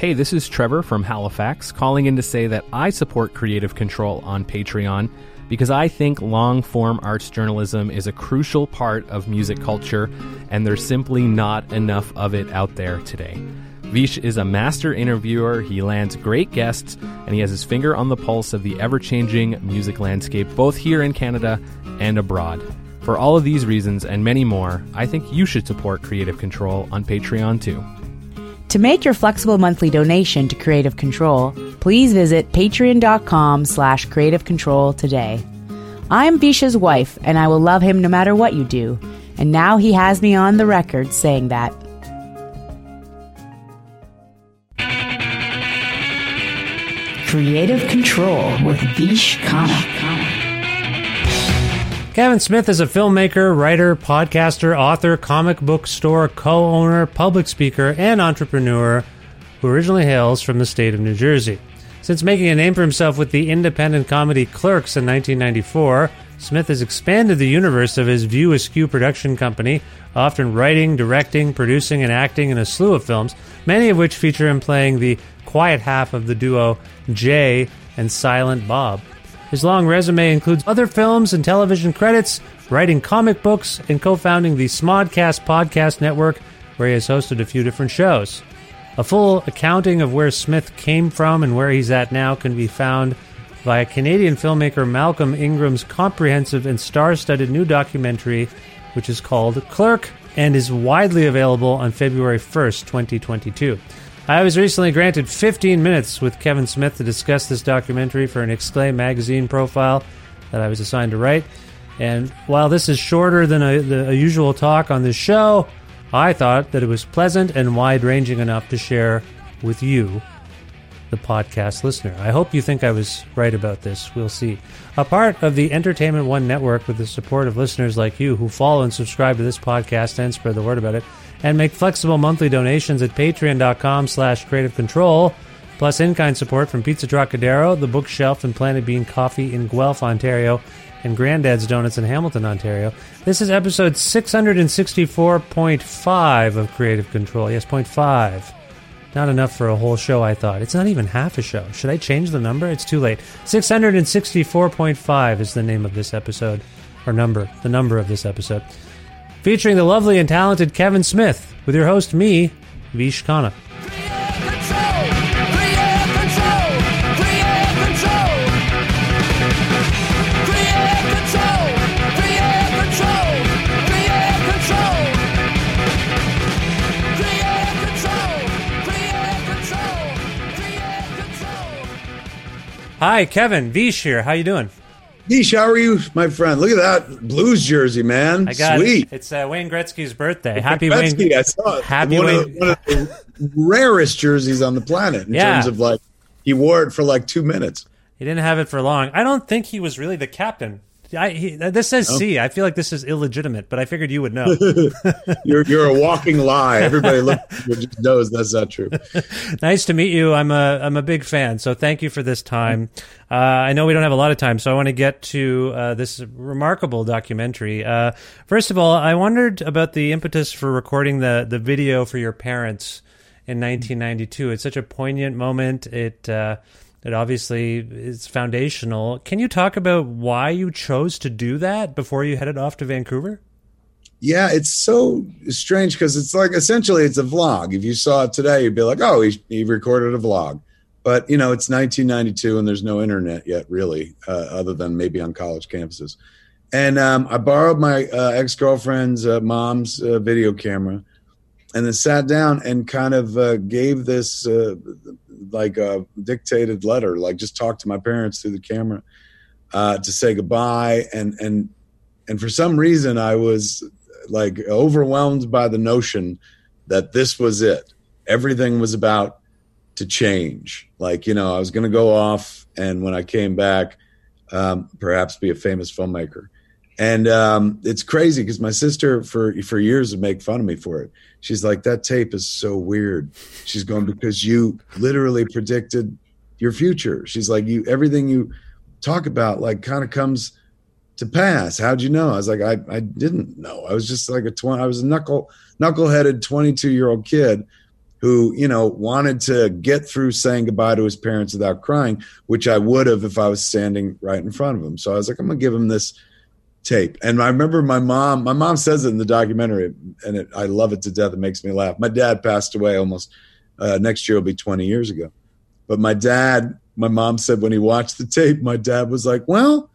Hey, this is Trevor from Halifax calling in to say that I support Creative Control on Patreon because I think long form arts journalism is a crucial part of music culture and there's simply not enough of it out there today. Vish is a master interviewer, he lands great guests, and he has his finger on the pulse of the ever changing music landscape both here in Canada and abroad. For all of these reasons and many more, I think you should support Creative Control on Patreon too. To make your flexible monthly donation to Creative Control, please visit patreon.com slash creative control today. I'm Visha's wife, and I will love him no matter what you do. And now he has me on the record saying that. Creative Control with Vish Khanna. Kevin Smith is a filmmaker, writer, podcaster, author, comic book store co owner, public speaker, and entrepreneur who originally hails from the state of New Jersey. Since making a name for himself with the independent comedy Clerks in 1994, Smith has expanded the universe of his View Askew production company, often writing, directing, producing, and acting in a slew of films, many of which feature him playing the quiet half of the duo Jay and Silent Bob. His long resume includes other films and television credits, writing comic books, and co founding the Smodcast podcast network, where he has hosted a few different shows. A full accounting of where Smith came from and where he's at now can be found via Canadian filmmaker Malcolm Ingram's comprehensive and star studded new documentary, which is called Clerk and is widely available on February 1st, 2022. I was recently granted 15 minutes with Kevin Smith to discuss this documentary for an Exclaim magazine profile that I was assigned to write. And while this is shorter than a, the, a usual talk on this show, I thought that it was pleasant and wide ranging enough to share with you the podcast listener. I hope you think I was right about this. We'll see. A part of the Entertainment One network with the support of listeners like you who follow and subscribe to this podcast and spread the word about it and make flexible monthly donations at patreon.com slash creative control plus in-kind support from Pizza Trocadero, The Bookshelf, and Planet Bean Coffee in Guelph, Ontario, and Granddad's Donuts in Hamilton, Ontario. This is episode 664.5 of Creative Control. Yes, 0.5. Not enough for a whole show, I thought. It's not even half a show. Should I change the number? It's too late. 664.5 is the name of this episode, or number, the number of this episode. Featuring the lovely and talented Kevin Smith, with your host, me, Vish Khanna. Hi, Kevin. Vish here. How you doing? Vish, how are you, my friend? Look at that Blues jersey, man. I got Sweet. it. It's uh, Wayne Gretzky's birthday. Happy Gretzky, Wayne. I saw it. Happy one, Wayne. of, the- one of the rarest jerseys on the planet in Yeah. terms of like he wore it for like two minutes. He didn't have it for long. I don't think he was really the captain. I, he, this says No. C. I feel like this is illegitimate, but I figured you would know. You're you're a walking lie. Everybody look just knows that's not true. nice to meet you. I'm a I'm a big fan, so thank you for this time. Uh, I know we don't have a lot of time, so I want to get to uh, this remarkable documentary. Uh, first of all, I wondered about the impetus for recording the the video for your parents in 1992. It's such a poignant moment. It uh, it obviously is foundational. Can you talk about why you chose to do that before you headed off to Vancouver? Yeah, it's so strange because it's like essentially it's a vlog. If you saw it today, you'd be like, "Oh, he, he recorded a vlog." But you know, it's 1992 and there's no internet yet, really, uh, other than maybe on college campuses. And um, I borrowed my uh, ex girlfriend's uh, mom's uh, video camera, and then sat down and kind of uh, gave this uh, like a dictated letter, like just talk to my parents through the camera uh, to say goodbye. And and and for some reason, I was like overwhelmed by the notion that this was it. Everything was about to change. Like you know, I was going to go off, and when I came back, um, perhaps be a famous filmmaker. And um, it's crazy because my sister for for years would make fun of me for it. She's like, "That tape is so weird." She's going because you literally predicted your future. She's like, "You everything you talk about like kind of comes to pass. How'd you know?" I was like, "I I didn't know. I was just like a twenty. I was a knuckle knuckleheaded twenty two year old kid." Who you know wanted to get through saying goodbye to his parents without crying, which I would have if I was standing right in front of him. So I was like, I'm gonna give him this tape. And I remember my mom, my mom says it in the documentary, and it, I love it to death. It makes me laugh. My dad passed away almost uh, next year will be 20 years ago. But my dad, my mom said when he watched the tape, my dad was like, well,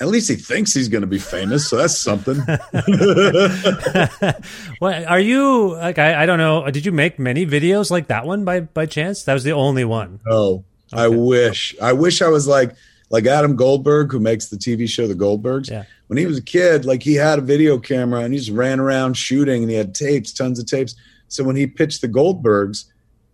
at least he thinks he's going to be famous. So that's something. Well, are you like I, I don't know? Did you make many videos like that one by by chance? That was the only one. No, I wish. I wish I was like like Adam Goldberg, who makes the TV show The Goldbergs. Yeah. When he was a kid, like he had a video camera and he just ran around shooting, and he had tapes, tons of tapes. So when he pitched the Goldbergs,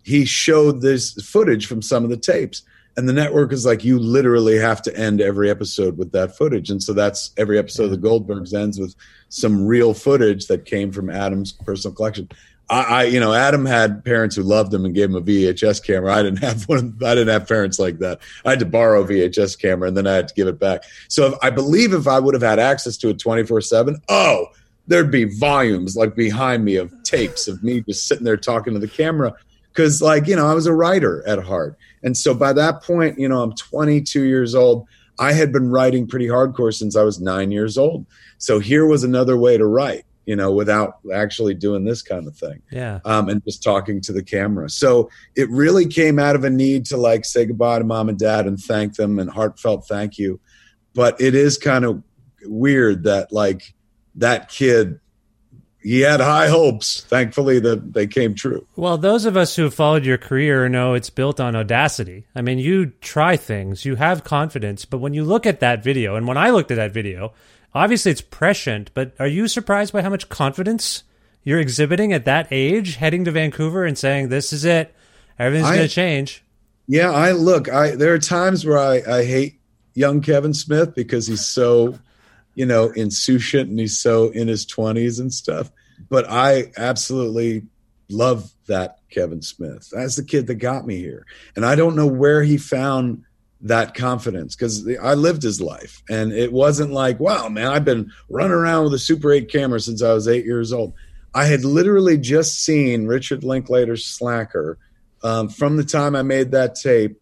he showed this footage from some of the tapes. And the network is like, you literally have to end every episode with that footage. And so that's every episode of the Goldbergs ends with some real footage that came from Adam's personal collection. I, I, you know, Adam had parents who loved him and gave him a VHS camera. I didn't have one. I didn't have parents like that. I had to borrow a VHS camera and then I had to give it back. So if, I believe if I would have had access to it 24 seven, oh, there'd be volumes like behind me of tapes of me just sitting there talking to the camera. Cause like, you know, I was a writer at heart. And so by that point, you know, I'm 22 years old. I had been writing pretty hardcore since I was nine years old. So here was another way to write, you know, without actually doing this kind of thing Yeah. um, and just talking to the camera. So it really came out of a need to like say goodbye to mom and dad and thank them and heartfelt thank you. But it is kind of weird that like that kid, he had high hopes. Thankfully, that they came true. Well, those of us who have followed your career know it's built on audacity. I mean, you try things, you have confidence, but when you look at that video, and when I looked at that video, obviously it's prescient, but are you surprised by how much confidence you're exhibiting at that age, heading to Vancouver and saying, this is it, everything's going to change? Yeah, I look. I there are times where I, I hate young Kevin Smith because he's so, you know, insouciant and he's so in his twenties and stuff. But I absolutely love that Kevin Smith. That's the kid that got me here, and I don't know where he found that confidence because I lived his life, and it wasn't like, wow, man, I've been running around with a Super 8 camera since I was eight years old. I had literally just seen Richard Linklater's Slacker um, from the time I made that tape,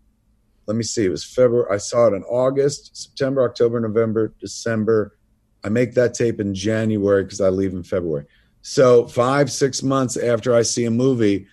let me see, it was February. I saw it in August, September, October, November, December. I make that tape in January because I leave in February. So five, six months after I see a movie,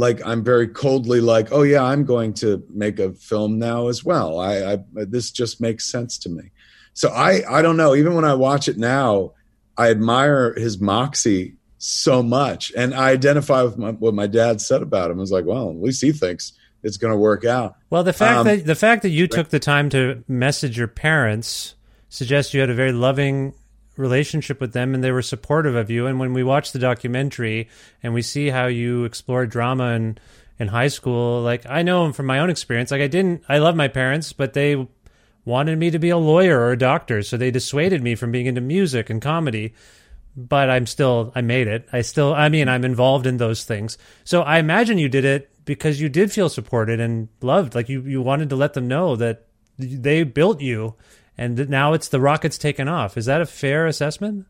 like I'm very coldly like, oh yeah, I'm going to make a film now as well. I, I this just makes sense to me. So I I don't know. Even when I watch it now, I admire his moxie so much. And I identify with my, what my dad said about him. I was like, well, at least he thinks it's going to work out. Well, the fact Um, that the fact that you took the time to message your parents suggests you had a very loving relationship with them and they were supportive of you. And when we watch the documentary and we see how you explored drama in in high school, like I know from my own experience, like I didn't I love my parents, but they wanted me to be a lawyer or a doctor, so they dissuaded me from being into music and comedy but I'm still I made it. I still I mean I'm involved in those things. So I imagine you did it because you did feel supported and loved. Like you you wanted to let them know that they built you and now it's the rocket's taken off. Is that a fair assessment?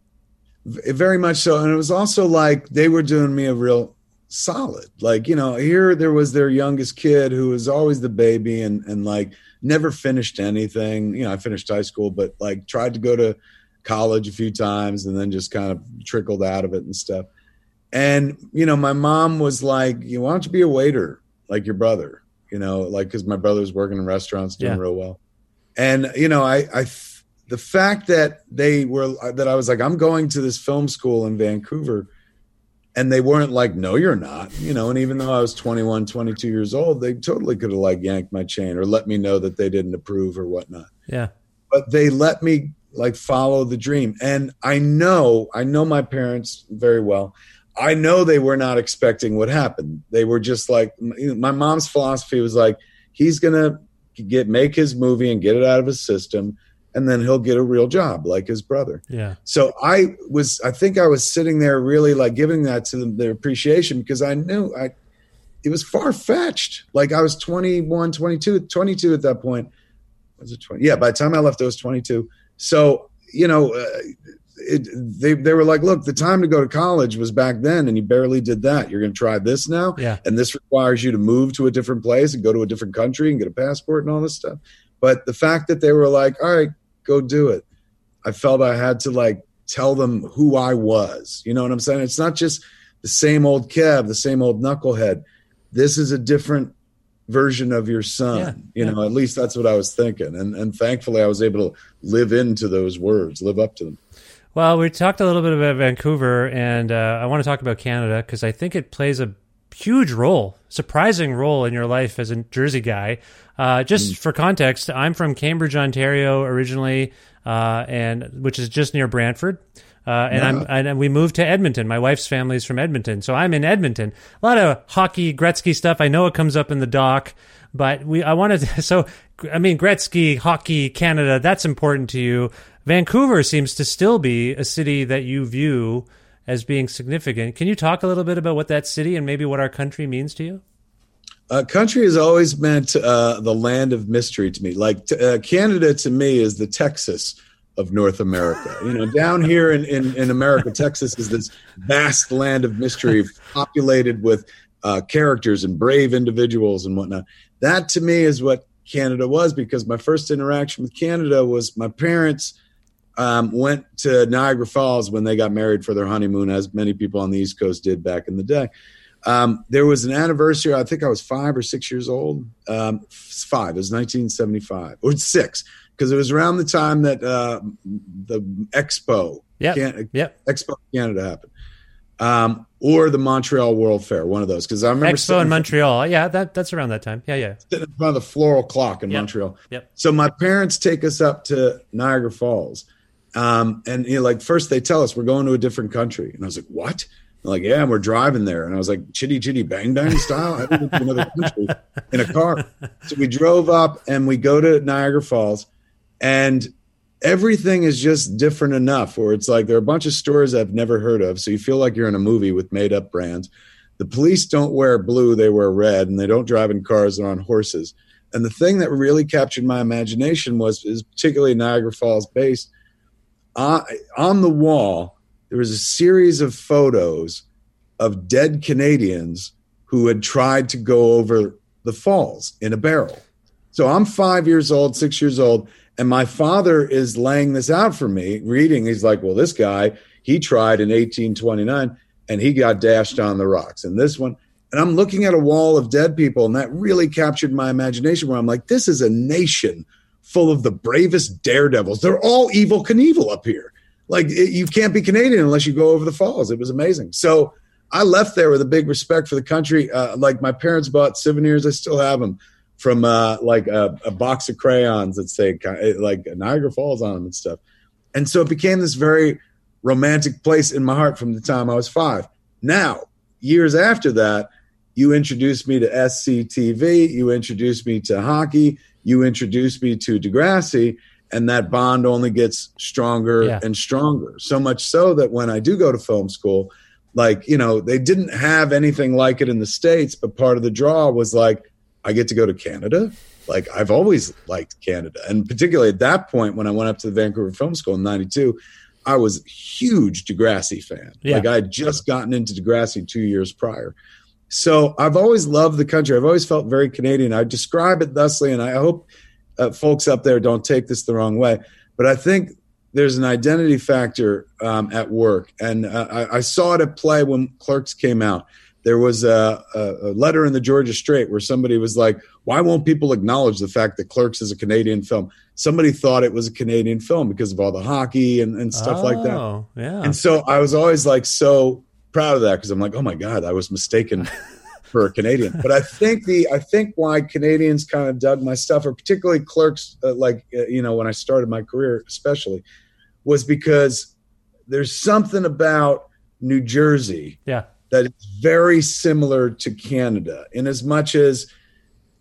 Very much so and it was also like they were doing me a real solid like you know here there was their youngest kid who was always the baby and and like never finished anything you know i finished high school but like tried to go to college a few times and then just kind of trickled out of it and stuff and you know my mom was like you why don't you be a waiter like your brother you know like because my brother's working in restaurants doing Yeah. real well and you know i i the fact that they were that i was like i'm going to this film school in vancouver and they weren't like no you're not you know and even though i was 21 22 years old they totally could have like yanked my chain or let me know that they didn't approve or whatnot. Yeah. but they let me like follow the dream. And i know i know my parents very well. I know they were not expecting what happened. They were just like my mom's philosophy was like he's gonna get make his movie and get it out of his system and then he'll get a real job like his brother Yeah. so I was, I think I was sitting there really like giving that to them, their appreciation because I knew I, it was far fetched. Like I was 21, 22, 22 at that point. Was it 20? Yeah. By the time I left, I was 22. So, you know, uh, it, they, they were like, look, the time to go to college was back then and you barely did that. You're going to try this now. Yeah. And this requires you to move to a different place and go to a different country and get a passport and all this stuff. But the fact that they were like, all right, go do it. I felt I had to like tell them who I was. You know what I'm saying? It's not just the same old Kev, the same old knucklehead. This is a different version of your son. Yeah, you yeah. know, at least that's what I was thinking. And and thankfully I was able to live into those words, live up to them. Well, we talked a little bit about Vancouver, and uh, I want to talk about Canada because I think it plays a huge role, surprising role in your life as a Jersey guy. Uh, just for context, I'm from Cambridge, Ontario originally, uh, and which is just near Brantford. Uh, and I'm and we moved to Edmonton. My wife's family is from Edmonton, so I'm in Edmonton. A lot of hockey, Gretzky stuff. I know it comes up in the doc, but we I wanted to, so I mean Gretzky, hockey, Canada. That's important to you. Vancouver seems to still be a city that you view as being significant. Can you talk a little bit about what that city and maybe what our country means to you? Uh, country has always meant uh, the land of mystery to me. Like t- uh, Canada to me is the Texas of North America. You know, down here in, in, in America, Texas is this vast land of mystery populated with uh, characters and brave individuals and whatnot. That to me is what Canada was because my first interaction with Canada was my parents um, went to Niagara Falls when they got married for their honeymoon, as many people on the East Coast did back in the day. Um, there was an anniversary. I think I was five or six years old. Um, five. It was 1975 or six because it was around the time that uh, the Expo, Yep. Can- Yep. Expo Canada happened, um, or the Montreal World Fair. One of those because I remember Expo in Montreal. Yeah, that that's around that time. Yeah, yeah. sitting in front of the floral clock in Yep. Montreal. Yep. So my parents take us up to Niagara Falls. Um, and you know, like first they tell us we're going to a different country. And I was like, what? like, yeah, we're driving there. And I was like, chitty chitty bang bang style. I don't to another country in a car. So we drove up and we go to Niagara Falls and everything is just different enough where it's like there are a bunch of stores I've never heard of. So you feel like you're in a movie with made up brands. The police don't wear blue, they wear red, and they don't drive in cars, they're on horses. And the thing that really captured my imagination was, is particularly Niagara Falls based, uh, on the wall, there was a series of photos of dead Canadians who had tried to go over the falls in a barrel. So I'm five years old, six years old, and my father is laying this out for me, reading. He's like, Well, this guy, he tried in 1829 and he got dashed on the rocks. And this one, and I'm looking at a wall of dead people, and that really captured my imagination where I'm like, this is a nation full of the bravest daredevils. They're all Evel Knievel up here. Like, it, you can't be Canadian unless you go over the falls. It was amazing. So I left there with a big respect for the country. Uh, like, my parents bought souvenirs, I still have them from uh, like a, a box of crayons that say like Niagara Falls on them and stuff. And so it became this very romantic place in my heart from the time I was five. Now, years after that, you introduced me to SCTV, you introduced me to hockey, you introduced me to Degrassi, and that bond only gets stronger yeah. and stronger. So much so that when I do go to film school, like, you know, they didn't have anything like it in the States, but part of the draw was like, I get to go to Canada. Like, I've always liked Canada. And particularly at that point, when I went up to the Vancouver Film School in 92, I was huge Degrassi fan. Yeah. Like I had just gotten into Degrassi two years prior. So I've always loved the country. I've always felt very Canadian. I describe it thusly, and I hope uh, folks up there don't take this the wrong way. But I think there's an identity factor um, at work, and uh, I, I, saw it at play when Clerks came out. There was a, a, a letter in the Georgia Straight where somebody was like, "Why won't people acknowledge the fact that Clerks is a Canadian film?" somebody thought it was a Canadian film because of all the hockey and, and stuff oh, like that. Oh, yeah. And so I was always like so proud of that because I'm like, oh my God, I was mistaken for a Canadian. But I think the I think why Canadians kind of dug my stuff, or particularly clerks, uh, like uh, you know when I started my career, especially, was because there's something about New Jersey, yeah, that is very similar to Canada in as much as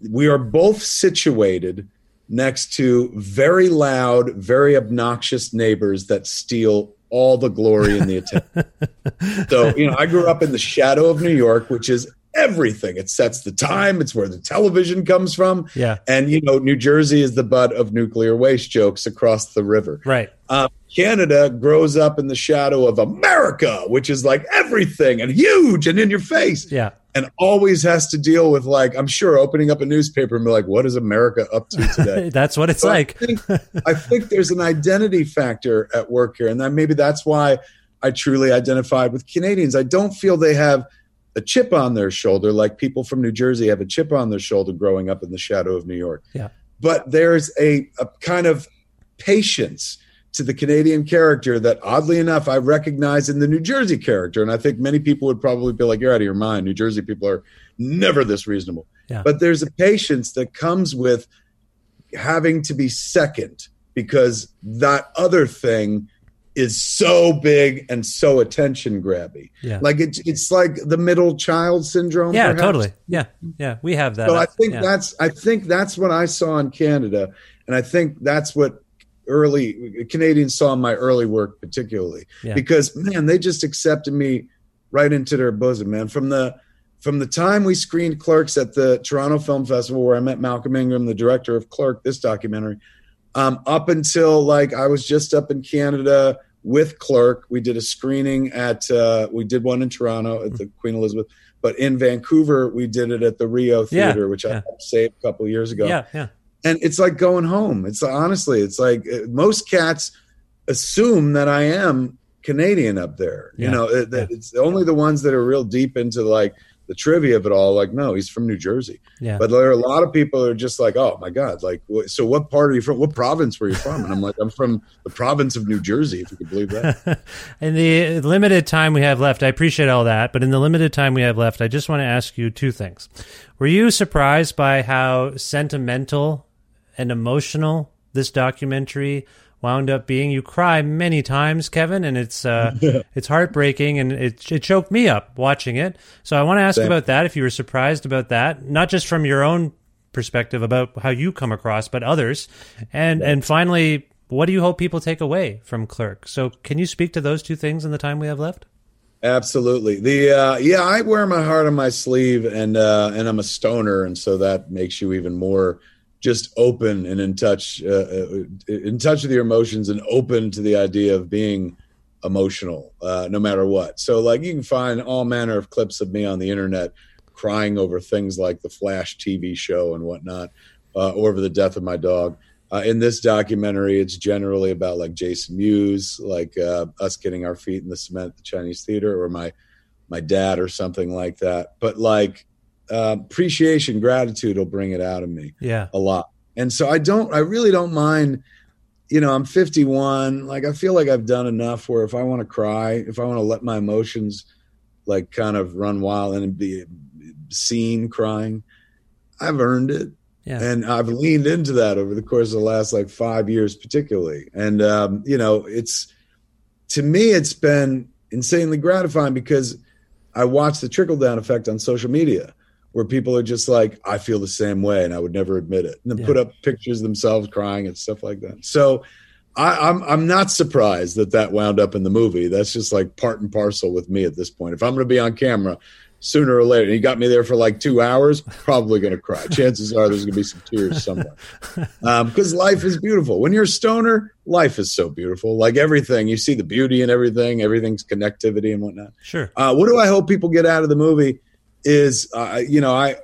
we are both situated next to very loud, very obnoxious neighbors that steal all the glory and the attention. so, you know, I grew up in the shadow of New York, which is everything. It sets the time, it's where the television comes from. Yeah. And, you know, New Jersey is the butt of nuclear waste jokes across the river. Right. Um, Canada grows up in the shadow of America, which is like everything and huge and in your face. Yeah and always has to deal with like I'm sure opening up a newspaper and be like, what is America up to today? that's what it's so like. I think, I think, there's an identity factor at work here, and that maybe that's why I truly identified with Canadians. I don't feel they have a chip on their shoulder like people from New Jersey have a chip on their shoulder growing up in the shadow of New York. Yeah, but there's a, a kind of patience to the Canadian character that oddly enough I recognize in the New Jersey character. And I think many people would probably be like, You're out of your mind. New Jersey people are never this reasonable. Yeah. But there's a patience that comes with having to be second because that other thing is so big and so attention grabby. Yeah. Like it's it's like the middle child syndrome. Yeah, perhaps. totally. Yeah. Yeah. We have that. So I think yeah. that's I think that's what I saw in Canada. And I think that's what early Canadians saw my early work particularly yeah. because man, they just accepted me right into their bosom, man. From the from the time we screened Clerks at the Toronto Film Festival, where I met Malcolm Ingram, the director of Clerk, this documentary, um, up until like I was just up in Canada with Clerk. We did a screening at uh, we did one in Toronto at the Queen Elizabeth, but in Vancouver we did it at the Rio Theater, yeah, which yeah. I saved a couple years ago. Yeah, yeah and it's like going home. It's honestly, it's like uh, most cats assume that I am Canadian up there. You know, it, yeah. it's only the ones that are real deep into like the trivia of it all. Like, no, he's from New Jersey. Yeah. But there are a lot of people who are just like, oh my god, like, so what part are you from? What province were you from? And I'm like, I'm from the province of New Jersey. If you could believe that. in the limited time we have left, I appreciate all that. But in the limited time we have left, I just want to ask you two things. Were you surprised by how sentimental and emotional this documentary wound up being. You cry many times, Kevin, and it's uh, it's heartbreaking, and it it choked me up watching it. So I want to ask Same. about that. If you were surprised about that, not just from your own perspective about how you come across, but others, and and finally, what do you hope people take away from Clerk? So can you speak to those two things in the time we have left? Absolutely. The uh, yeah, I wear my heart on my sleeve, and uh, and I'm a stoner, and so that makes you even more just open and in touch, uh, uh, in touch with your emotions, and open to the idea of being emotional, uh, no matter what. So, like, you can find all manner of clips of me on the internet crying over things like the Flash TV show and whatnot, uh, or over the death of my dog. Uh, in this documentary, it's generally about like Jason Mewes, like uh, us getting our feet in the cement at the Chinese theater, or my my dad, or something like that. But like uh, appreciation, gratitude will bring it out of me Yeah. a lot. And so I don't, I really don't mind. You know, I'm 51. Like I feel like I've done enough. Where if I want to cry, if I want to let my emotions like kind of run wild and be seen crying, I've earned it Yeah. and I've leaned into that over the course of the last like five years, particularly. And um, you know, it's to me, it's been insanely gratifying because I watch the trickle down effect on social media, where people are just like, "I feel the same way," and I would never admit it, and then Yeah. put up pictures of themselves crying and stuff like that. So. I, I'm I'm not surprised that that wound up in the movie. That's just like part and parcel with me at this point. If I'm going to be on camera, sooner or later, and you got me there for like two hours, probably going to cry. Chances are there's going to be some tears somewhere. Because life is beautiful. When you're a stoner, life is so beautiful. Like everything, you see the beauty in everything. Everything's connectivity and whatnot. Sure. Uh, what do I hope people get out of the movie? Is uh, you know, I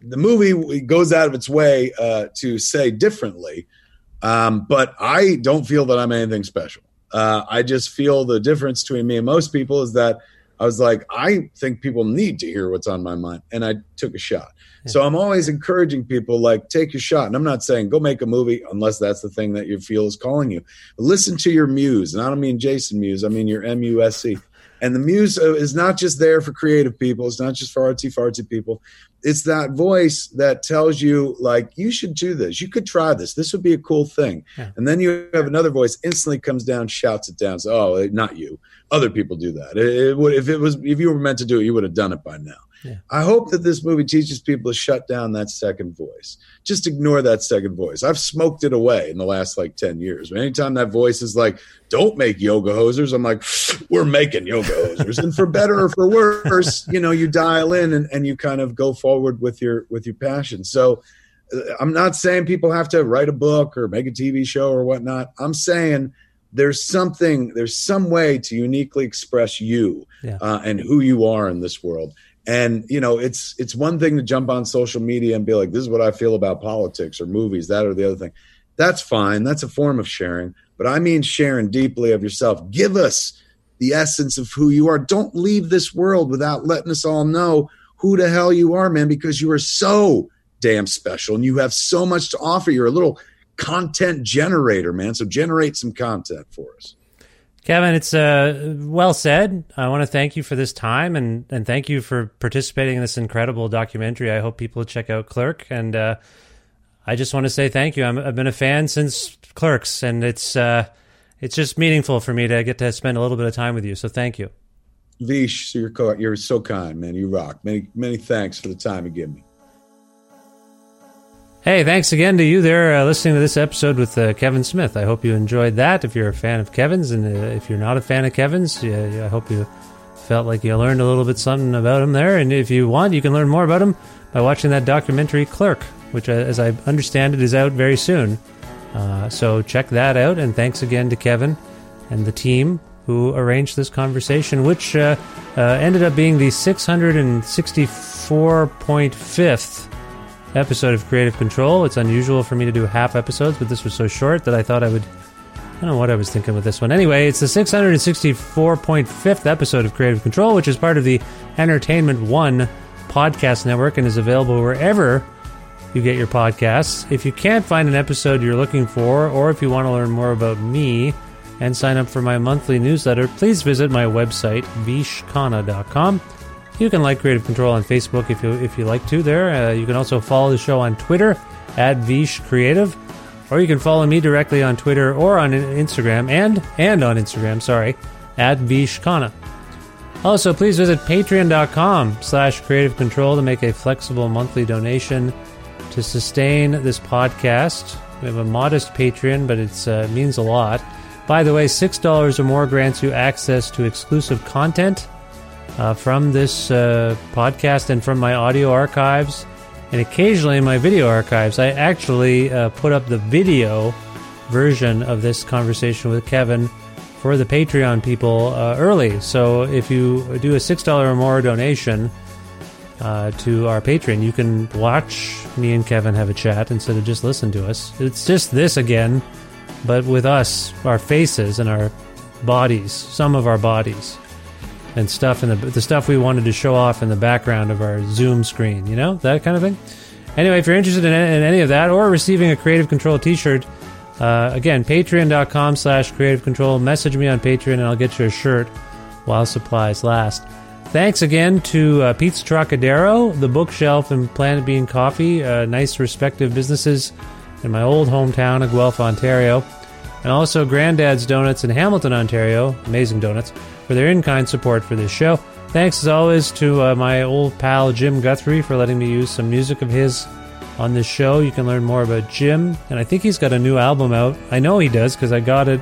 the movie goes out of its way uh, to say differently, um, but I don't feel that I'm anything special. Uh, I just feel the difference between me and most people is that I was like, I think people need to hear what's on my mind, and I took a shot. So I'm always encouraging people like take a shot, and I'm not saying go make a movie unless that's the thing that you feel is calling you. But listen to your muse, and I don't mean Jason Mewes, I mean your M U S C. And the muse uh, is not just there for creative people. It's not just for artsy fartsy people. It's that voice that tells you, like, you should do this. You could try this. This would be a cool thing. Yeah. And then you have another voice instantly comes down, shouts it down. So, oh, not you. Other people do that. It, it would if it was if you were meant to do it, you would have done it by now. Yeah. I hope that this movie teaches people to shut down that second voice. Just ignore that second voice. I've smoked it away in the last like 10 years. Anytime that voice is like, don't make yoga hosers, I'm like, we're making yoga hosers. and for better or for worse, you know, you dial in and, and you kind of go forward with your with your passion. So uh, I'm not saying people have to write a book or make a TV show or whatnot. I'm saying there's something, there's some way to uniquely express you Yeah. uh, and who you are in this world. And you know, it's it's one thing to jump on social media and be like, "This is what I feel about politics or movies," that or the other thing. That's fine. That's a form of sharing. But I mean sharing deeply of yourself. Give us the essence of who you are. Don't leave this world without letting us all know who the hell you are, man, because you are so damn special and you have so much to offer. You're a little content generator, man. So generate some content for us. Kevin, it's uh, well said. I want to thank you for this time and, and thank you for participating in this incredible documentary. I hope people check out Clerk. And uh, I just want to say thank you. I'm, I've been a fan since Clerks, and it's uh, it's just meaningful for me to get to spend a little bit of time with you. So thank you. Vish, you're, you're so kind, man. You rock. Many, many thanks for the time you give me. Hey, thanks again to you there uh, listening to this episode with uh, Kevin Smith. I hope you enjoyed that. If you're a fan of Kevin's, and uh, if you're not a fan of Kevin's, I hope you felt like you learned a little bit something about him there. And if you want, you can learn more about him by watching that documentary Clerk, which, uh, as I understand it, is out very soon. Uh, so check that out. And thanks again to Kevin and the team who arranged this conversation, which uh, ended up being the 664.5th episode of Creative Control. It's unusual for me to do half episodes, but this was so short that I thought I would. I don't know what I was thinking with this one. Anyway, it's the 664.5th episode of Creative Control, which is part of the Entertainment One podcast network and is available wherever you get your podcasts. If you can't find an episode you're looking for, or if you want to learn more about me and sign up for my monthly newsletter, please visit my website, vishkhanna.com. You can like Creative Control on Facebook if you if you like to. There, uh, you can also follow the show on Twitter at Vish Creative. or you can follow me directly on Twitter or on Instagram and and on Instagram, sorry, at Vishkhanna. Also, please visit patreon.com slash creative control to make a flexible monthly donation to sustain this podcast. We have a modest Patreon, but it uh, means a lot. By the way, $6 or more grants you access to exclusive content uh, from this uh, podcast and from my audio archives, and occasionally in my video archives. I actually uh, put up the video version of this conversation with Kevin for the Patreon people uh, early. So if you do a $6 or more donation uh, to our Patreon, you can watch me and Kevin have a chat instead of just listen to us. It's just this again, but with us, our faces and our bodies, some of our bodies and stuff in the the stuff we wanted to show off in the background of our Zoom screen, you know, that kind of thing. Anyway, if you're interested in, in any of that or receiving a Creative Control T-shirt, uh, again, patreon.com slash creative control. Message me on Patreon and I'll get you a shirt while supplies last. Thanks again to uh, Pete's Trocadero, The Bookshelf, and Planet Bean Coffee, uh, nice respective businesses in my old hometown of Guelph, Ontario. And also Granddad's Donuts in Hamilton, Ontario, amazing donuts, for their in kind support for this show. Thanks as always to uh, my old pal Jim Guthrie for letting me use some music of his on this show. You can learn more about Jim, and I think he's got a new album out. I know he does because I got it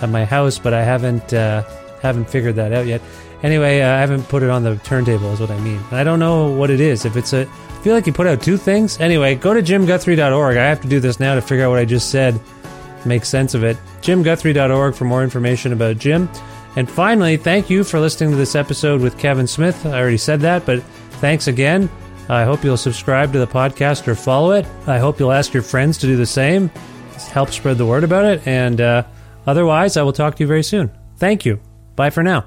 at my house, but I haven't uh, haven't figured that out yet. Anyway, uh, I haven't put it on the turntable, is what I mean. I don't know what it is. If it's a, I feel like he put out two things. Anyway, go to jimguthrie.org. I have to do this now to figure out what I just said, make sense of it. jimguthrie.org for more information about Jim. And finally, thank you for listening to this episode with Kevin Smith. I already said that, but thanks again. I hope you'll subscribe to the podcast or follow it. I hope you'll ask your friends to do the same. Help spread the word about it. And uh, otherwise, I will talk to you very soon. Thank you. Bye for now.